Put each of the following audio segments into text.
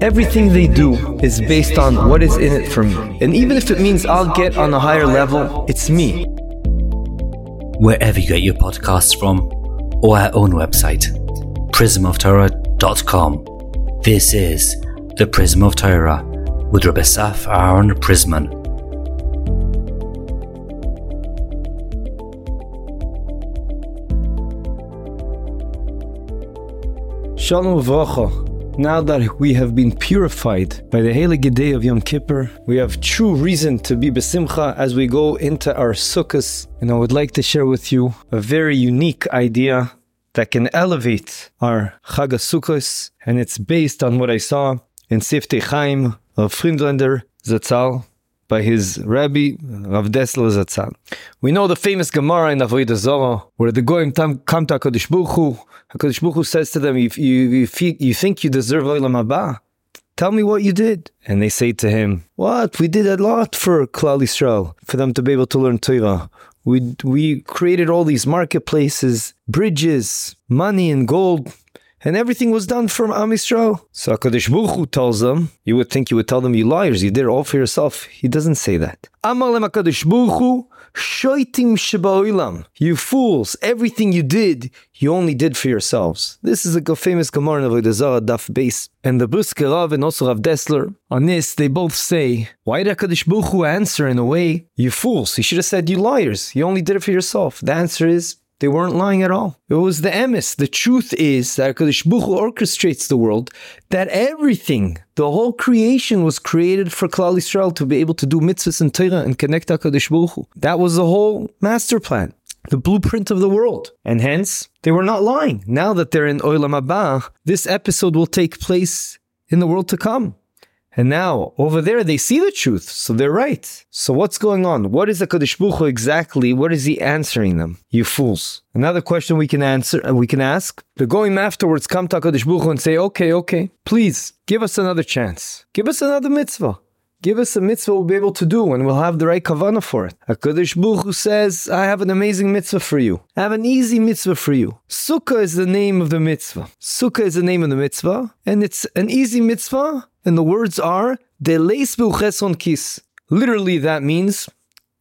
Everything they do is based on what is in it for me. And even if it means I'll get on a higher level, it's me. Wherever you get your podcasts from, or our own website, prismoftorah.com. This is the Prism of Torah with Rabbi Saf Aaron Prisman. Shalom. Now that we have been purified by the Heilige Day of Yom Kippur, we have true reason to be besimcha as we go into our sukkahs. And I would like to share with you a very unique idea that can elevate our Chag and it's based on what I saw in Siftei Chaim of Friedlander Zatzal by his Rabbi Rav Dessler Zatzal. We know the famous Gemara in Avodah Zarah where the Goyim come to Hakadosh Baruch Hu. Hakadosh Baruch Hu says to them, "If you, you, you think you deserve Olam Haba, tell me what you did." And they say to him, "What? We did a lot for Klal Yisrael, for them to be able to learn Torah. We we created all these marketplaces, bridges, money and gold." And everything was done from Am. So HaKadosh Baruch Hu tells them, you would think you would tell them, you liars, you did it all for yourself. He doesn't say that. Amalem HaKadosh Baruch Hu, shoitim sheba'olam. You fools, everything you did, you only did for yourselves. This is a famous Gemara in Avodah Zarah Daf Beis. And the Brisker Rav and also Rav Dessler, on this, they both say, why did HaKadosh Baruch Hu answer in a way, you fools? He should have said, you liars, you only did it for yourself. The answer is, they weren't lying at all. It was the emes. The truth is that Hakadosh Baruch Hu orchestrates the world. That everything, the whole creation, was created for Klal Yisrael to be able to do mitzvahs and Torah and connect Hakadosh Baruch Hu. That was the whole master plan, the blueprint of the world, and hence they were not lying. Now that they're in Olam Haba, this episode will take place in the world to come. And now over there they see the truth, so they're right. So what's going on? What is the Kadosh Baruch exactly? What is he answering them? You fools. Another question we can answer, uh, we can ask. The going afterwards come to Kadosh Baruch and say, okay, okay, please give us another chance. Give us another mitzvah. Give us a mitzvah we'll be able to do and we'll have the right kavanah for it. HaKadosh Baruch Hu says, I have an amazing mitzvah for you. I have an easy mitzvah for you. Sukkah is the name of the mitzvah. Sukkah is the name of the mitzvah, and it's an easy mitzvah and the words are Deleis cheson kis. Literally, that means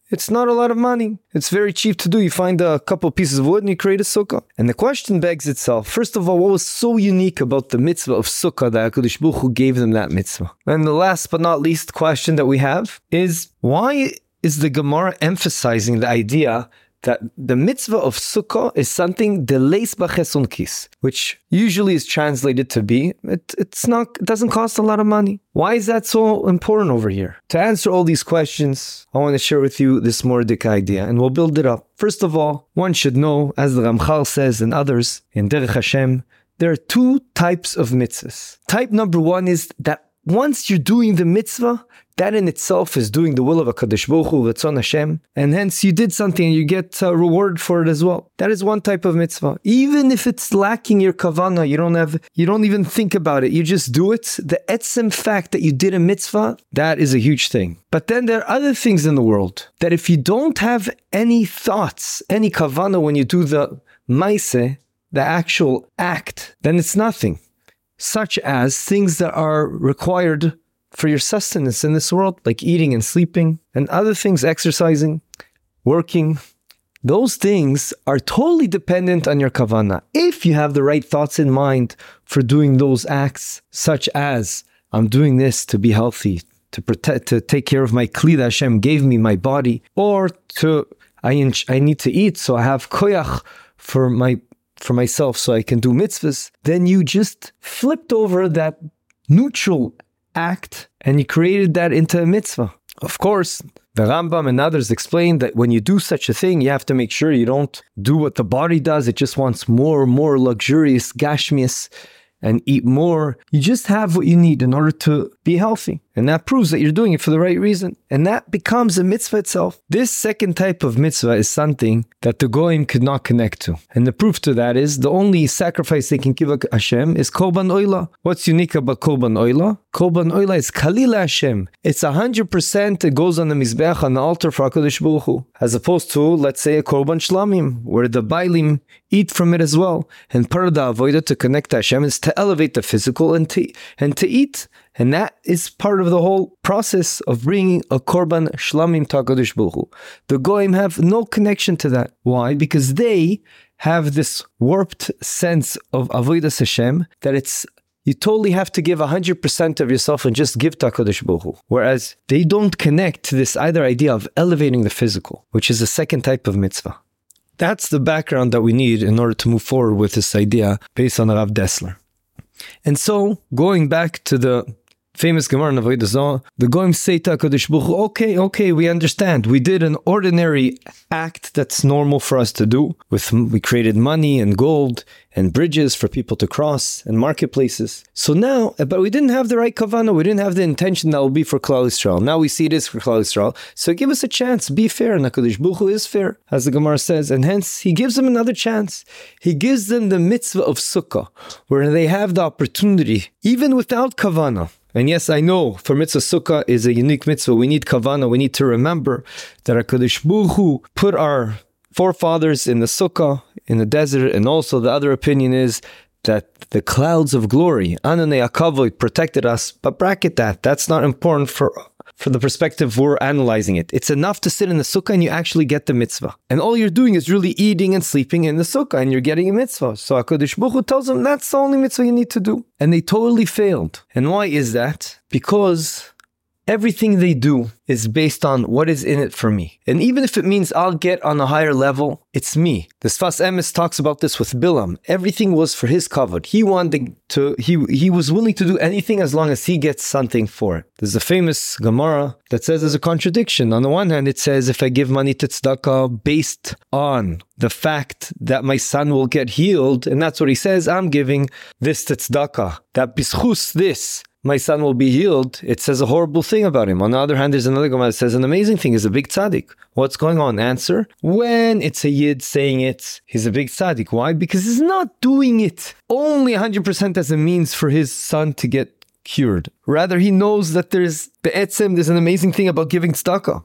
it's not a lot of money. It's very cheap to do. You find a couple pieces of wood and you create a sukkah. And the question begs itself first of all, what was so unique about the mitzvah of sukkah that HaKadosh Baruch Hu gave them that mitzvah? And the last but not least question that we have is why is the Gemara emphasizing the idea that the mitzvah of sukkah is something delays b'chesun kis, which usually is translated to be it, it's not it doesn't cost a lot of money. Why is that so important over here? To answer all these questions, I want to share with you this Mordik idea, and we'll build it up. First of all, one should know, as the Ramchal says and others in Derech Hashem, there are two types of mitzvahs. Type number one is that once you're doing the mitzvah, that in itself is doing the will of a Kadosh Baruch Hu, Hashem, and hence you did something and you get a reward for it as well. That is one type of mitzvah. Even if it's lacking your kavana, you don't have, you don't even think about it. You just do it. The etzem fact that you did a mitzvah, that is a huge thing. But then there are other things in the world that if you don't have any thoughts, any kavana when you do the maise, the actual act, then it's nothing. Such as things that are required for your sustenance in this world, like eating and sleeping and other things, exercising, working. Those things are totally dependent on your kavana. If you have the right thoughts in mind for doing those acts, such as I'm doing this to be healthy, to protect, to take care of my kli that Hashem gave me, my body, or to I, I need to eat, so I have koyach for my for myself, so I can do mitzvahs. Then you just flipped over that neutral act and you created that into a mitzvah. Of course, the Rambam and others explain that when you do such a thing, you have to make sure you don't do what the body does. It just wants more more luxurious, gashmias and eat more. You just have what you need in order to be healthy. And that proves that you're doing it for the right reason. And that becomes a mitzvah itself. This second type of mitzvah is something that the Goyim could not connect to. And the proof to that is the only sacrifice they can give Hashem is Korban Oila. What's unique about Korban Oila? Korban Oila is Kalila Hashem. It's 100% it goes on the Mizbeach, on the altar for HaKadosh Baruch Hu. As opposed to, let's say, a Korban Shlamim, where the Bailim eat from it as well. And part of the Avodah to connect to Hashem is to elevate the physical and to, and to eat And that is part of the whole process of bringing a korban shlamim takadosh buchu. The goyim have no connection to that. Why? Because they have this warped sense of avodas Hashem that it's you totally have to give 100% of yourself and just give Takadosh Baruch Whereas they don't connect to this either idea of elevating the physical, which is the second type of mitzvah. That's the background that we need in order to move forward with this idea based on Rav Dessler. And so, going back to the famous Gemara in Avodah the Goim say to HaKadosh Baruch okay, okay, we understand. We did an ordinary act that's normal for us to do. With We created money and gold and bridges for people to cross and marketplaces. So now, but we didn't have the right kavana. We didn't have the intention that will be for Klal Yisrael. Now we see it is for Klal Yisrael. So give us a chance. Be fair. And HaKadosh Baruch is fair, as the Gemara says. And hence, he gives them another chance. He gives them the mitzvah of Sukkah, where they have the opportunity, even without kavana, and yes, I know for mitzvah sukkah is a unique mitzvah. We need kavana. We need to remember that Hakadosh Baruch put our forefathers in the sukkah in the desert, and also the other opinion is that the clouds of glory, Anane Akavoid, protected us. But bracket that. That's not important for from the perspective we're analyzing it. It's enough to sit in the sukkah and you actually get the mitzvah. And all you're doing is really eating and sleeping in the sukkah and you're getting a mitzvah. So HaKadosh Baruch Hu tells them that's the only mitzvah you need to do. And they totally failed. And why is that? Because Everything they do is based on what is in it for me. And even if it means I'll get on a higher level, it's me. The Sfas Emes talks about this with Bilam. Everything was for his kavod. He wanted to, he, he was willing to do anything as long as he gets something for it. There's a famous Gemara that says there's a contradiction. On the one hand, it says if I give money to tzedakah based on the fact that my son will get healed, and that's what he says, I'm giving this to tzedakah. That bischus this my son will be healed, it says a horrible thing about him. On the other hand, there's another Gemara that says an amazing thing. He's a big tzaddik. What's going on? Answer: When it's a yid saying it, he's a big tzaddik. Why? Because he's not doing it only 100% as a means for his son to get cured. Rather, he knows that there's be'etzem, there's an amazing thing about giving tzedakah.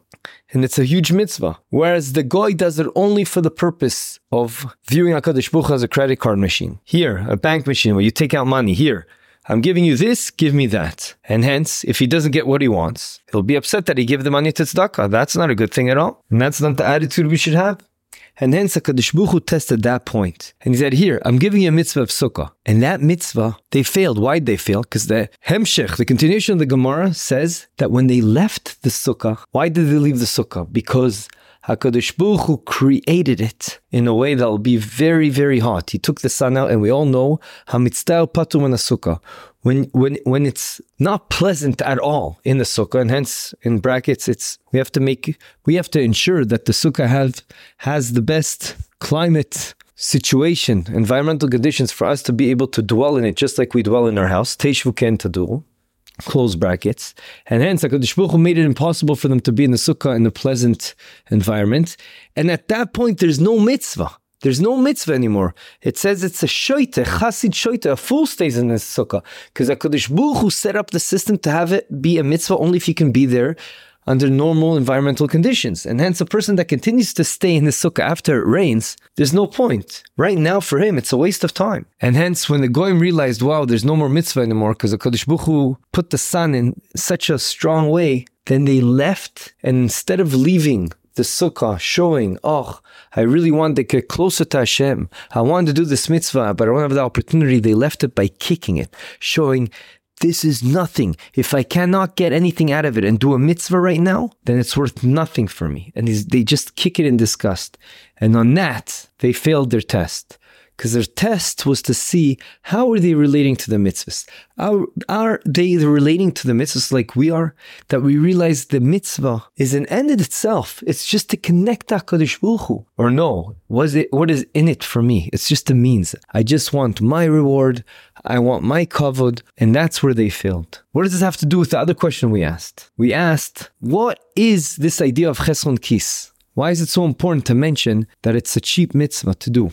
And it's a huge mitzvah. Whereas the goy does it only for the purpose of viewing HaKadosh Baruch as a credit card machine. Here, a bank machine where you take out money. Here, I'm giving you this, give me that. And hence, if he doesn't get what he wants, he'll be upset that he gave the money to tzedakah. That's not a good thing at all. And that's not the attitude we should have. And hence, HaKadosh tested that point. And he said, here, I'm giving you a mitzvah of sukkah. And that mitzvah, they failed. Why'd they fail? Because the Hemshech, the continuation of the Gemara, says that when they left the sukkah, why did they leave the sukkah? Because HaKadosh Baruch Hu created it in a way that will be very, very hot. He took the sun out, and we all know Hamitztal Patum and Sukkah. When, when, when it's not pleasant at all in the sukkah, and hence in brackets, it's we have to make we have to ensure that the sukkah have has the best climate situation, environmental conditions for us to be able to dwell in it, just like we dwell in our house. Teishvu ken tadu close brackets. And hence, HaKadosh Baruch Hu made it impossible for them to be in the sukkah in a pleasant environment. And at that point, there's no mitzvah. There's no mitzvah anymore. It says it's a shoite, chasid shoite, a fool stays in the sukkah. Because HaKadosh Baruch Hu set up the system to have it be a mitzvah only if you can be there under normal environmental conditions. And hence, a person that continues to stay in the sukkah after it rains, there's no point. Right now, for him, it's a waste of time. And hence, when the Goyim realized, wow, there's no more mitzvah anymore because the Kodesh Buchu put the sun in such a strong way, then they left. And instead of leaving the sukkah showing, oh, I really want to get closer to Hashem. I want to do this mitzvah, but I don't have the opportunity. They left it by kicking it, showing this is nothing. If I cannot get anything out of it and do a mitzvah right now, then it's worth nothing for me. And they just kick it in disgust. And on that, they failed their test because their test was to see how are they relating to the mitzvahs. Are, are they relating to the mitzvahs like we are? That we realize the mitzvah is an end in itself. It's just to connect HaKadosh Baruch Hu. Or no, was it, what is in it for me? It's just a means. I just want my reward. I want my kavod. And that's where they failed. What does this have to do with the other question we asked? We asked, what is this idea of cheson kis? Why is it so important to mention that it's a cheap mitzvah to do?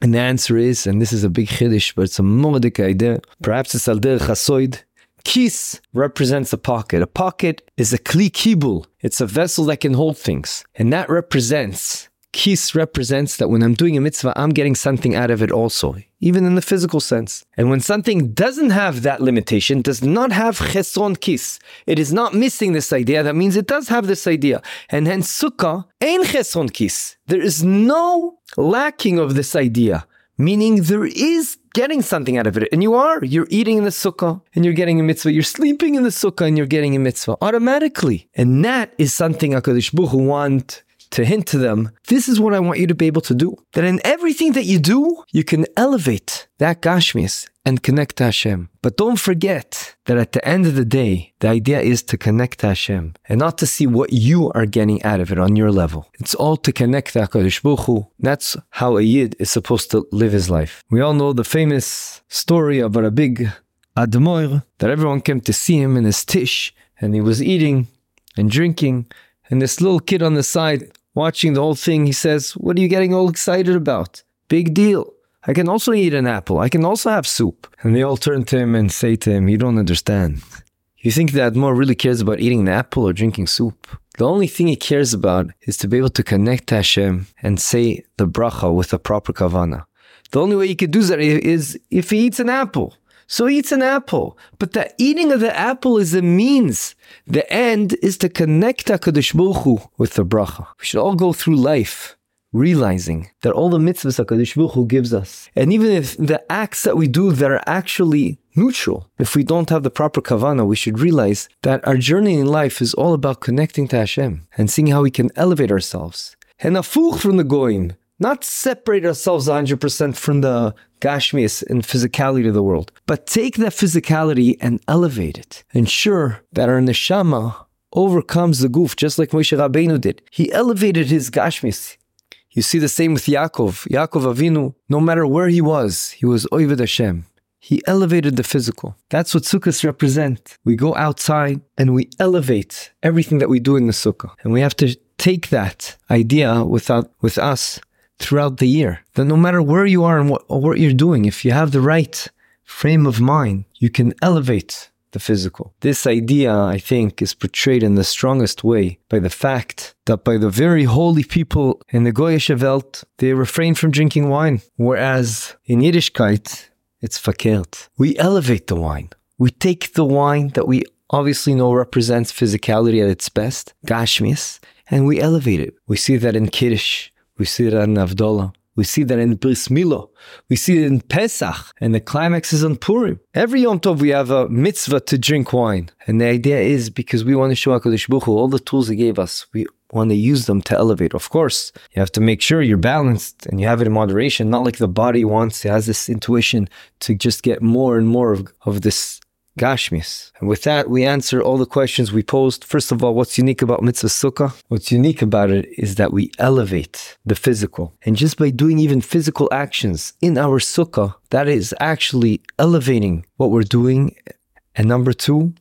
And the answer is, and this is a big chiddush, but it's a modik idea. Perhaps it's al chasoid. Kis represents a pocket. A pocket is a kli kibul. It's a vessel that can hold things. And that represents kis represents that when I'm doing a mitzvah, I'm getting something out of it also, even in the physical sense. And when something doesn't have that limitation, does not have chesron kis, it is not missing this idea, that means it does have this idea. And hence sukkah, ein chesron kis. There is no lacking of this idea meaning there is getting something out of it. And you are. You're eating in the sukkah and you're getting a mitzvah. You're sleeping in the sukkah and you're getting a mitzvah automatically. And that is something HaKadosh Baruch Hu want to hint to them, this is what I want you to be able to do. That in everything that you do, you can elevate that Gashmis and connect to Hashem. But don't forget that at the end of the day, the idea is to connect to Hashem and not to see what you are getting out of it on your level. It's all to connect to HaKadosh Baruch Hu. That's how a Yid is supposed to live his life. We all know the famous story about a big Admoir that everyone came to see him in his tish and he was eating and drinking and this little kid on the side watching the whole thing, he says, What are you getting all excited about? Big deal. I can also eat an apple. I can also have soup. And they all turn to him and say to him, You don't understand. You think that Admor really cares about eating an apple or drinking soup? The only thing he cares about is to be able to connect to Hashem and say the bracha with a proper kavana. The only way he could do that is if he eats an apple. So he eats an apple. But the eating of the apple is a means. The end is to connect HaKadosh Baruch Hu with the bracha. We should all go through life realizing that all the mitzvahs HaKadosh Baruch Hu gives us, and even if the acts that we do that are actually neutral, if we don't have the proper kavana, we should realize that our journey in life is all about connecting to Hashem and seeing how we can elevate ourselves. And afuch from the goyim, not separate ourselves 100% from the gashmis and physicality of the world, but take that physicality and elevate it. Ensure that our neshama overcomes the goof, just like Moshe Rabbeinu did. He elevated his gashmis. You see the same with Yaakov. Yaakov Avinu, no matter where he was, he was Oived Hashem. He elevated the physical. That's what sukkahs represent. We go outside and we elevate everything that we do in the sukkah. And we have to take that idea without, with us throughout the year. That no matter where you are and what, what you're doing, if you have the right frame of mind, you can elevate the physical. This idea, I think, is portrayed in the strongest way by the fact that by the very holy people in the Goyish Welt, they refrain from drinking wine, whereas in Yiddishkeit, it's fakert. We elevate the wine. We take the wine that we obviously know represents physicality at its best, gashmis, and we elevate it. We see that in Kiddush, we see that in Avdollah, we see that in Bris Milo. We see it in Pesach. And the climax is on Purim. Every Yom Tov we have a mitzvah to drink wine. And the idea is because we want to show HaKadosh Baruch Hu all the tools he gave us. We want to use them to elevate. Of course, you have to make sure you're balanced and you have it in moderation, not like the body wants. It has this intuition to just get more and more of, of this Gashmis. And with that, we answer all the questions we posed. First of all, what's unique about Mitzvah Sukkah? What's unique about it is that we elevate the physical. And just by doing even physical actions in our Sukkah, that is actually elevating what we're doing. And number two,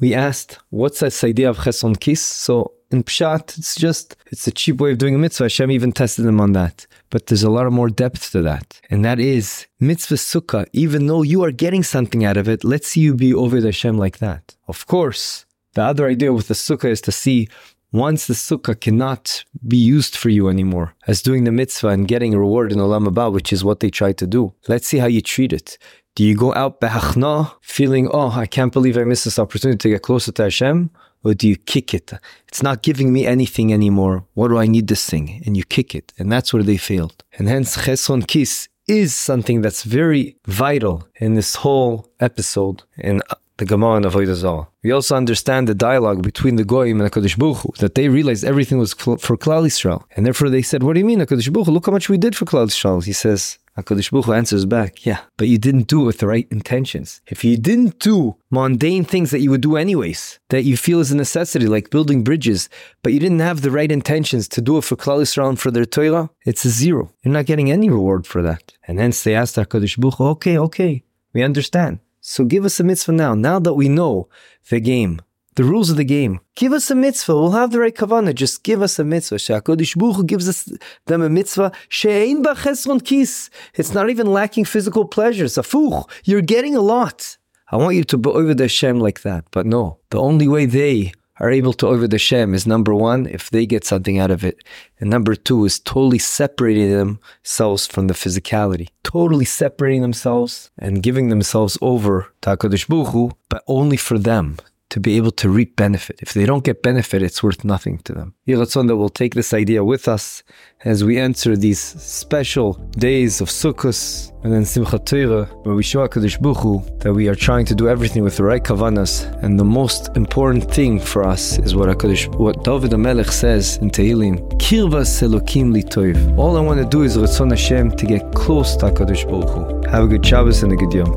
we asked, what's this idea of Cheson Kis? So in Pshat, it's just, it's a cheap way of doing a mitzvah. Hashem even tested them on that. But there's a lot of more depth to that. And that is mitzvah sukkah, even though you are getting something out of it, let's see you be over the Hashem like that. Of course, the other idea with the sukkah is to see once the sukkah cannot be used for you anymore as doing the mitzvah and getting a reward in Olam Haba, which is what they tried to do. Let's see how you treat it. Do you go out behachna, feeling, oh, I can't believe I missed this opportunity to get closer to Hashem? Or do you kick it? It's not giving me anything anymore. What do I need this thing? And you kick it. And that's where they failed. And hence, Cheson Kis is something that's very vital in this whole episode in the Gemara and Avodah Zarah. We also understand the dialogue between the Goyim and HaKadosh Baruch Hu, that they realized everything was for Klal Yisrael. And therefore they said, what do you mean, HaKadosh Baruch Hu? Look how much we did for Klal Yisrael. He says, HaKadosh Baruch Hu answers back, yeah, but you didn't do it with the right intentions. If you didn't do mundane things that you would do anyways, that you feel is a necessity, like building bridges, but you didn't have the right intentions to do it for Klal Yisrael and for their Torah, it's a zero. You're not getting any reward for that. And hence they asked HaKadosh Baruch Hu, okay, okay, we understand. So give us a mitzvah now, now that we know the game the rules of the game. Give us a mitzvah. We'll have the right kavanah. Just give us a mitzvah. Shakodish Baruch gives us them a mitzvah. She'ein b'chesron kis. It's not even lacking physical pleasures. Afuch. You're getting a lot. I want you to be over the Hashem like that. But no, the only way they are able to over the Shem is number one, if they get something out of it. And number two is totally separating themselves from the physicality, totally separating themselves and giving themselves over to HaKadosh but only for them to be able to reap benefit. If they don't get benefit, it's worth nothing to them. Yiratzon that will take this idea with us as we enter these special days of Sukkot and then Simchat Torah, where we show HaKadosh Baruch Hu that we are trying to do everything with the right kavanas. And the most important thing for us is what HaKadosh, what David HaMelech says in Tehillim, Kirvas Elokim Litoiv. All I want to do is Ratzon Hashem to get close to HaKadosh Baruch Hu. Have a good Shabbos and a good Yom.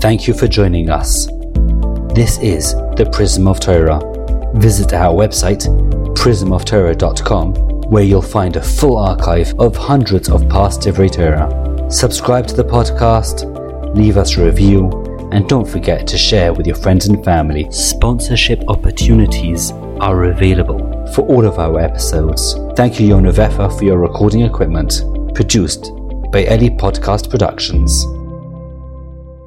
Thank you for joining us. This is the Prism of Torah. Visit our website, prismoftorah.com, where you'll find a full archive of hundreds of past Divrei Torah. Subscribe to the podcast, leave us a review, and don't forget to share with your friends and family. Sponsorship opportunities are available for all of our episodes. Thank you, Yona Vefa, for your recording equipment. Produced by Ellie Podcast Productions.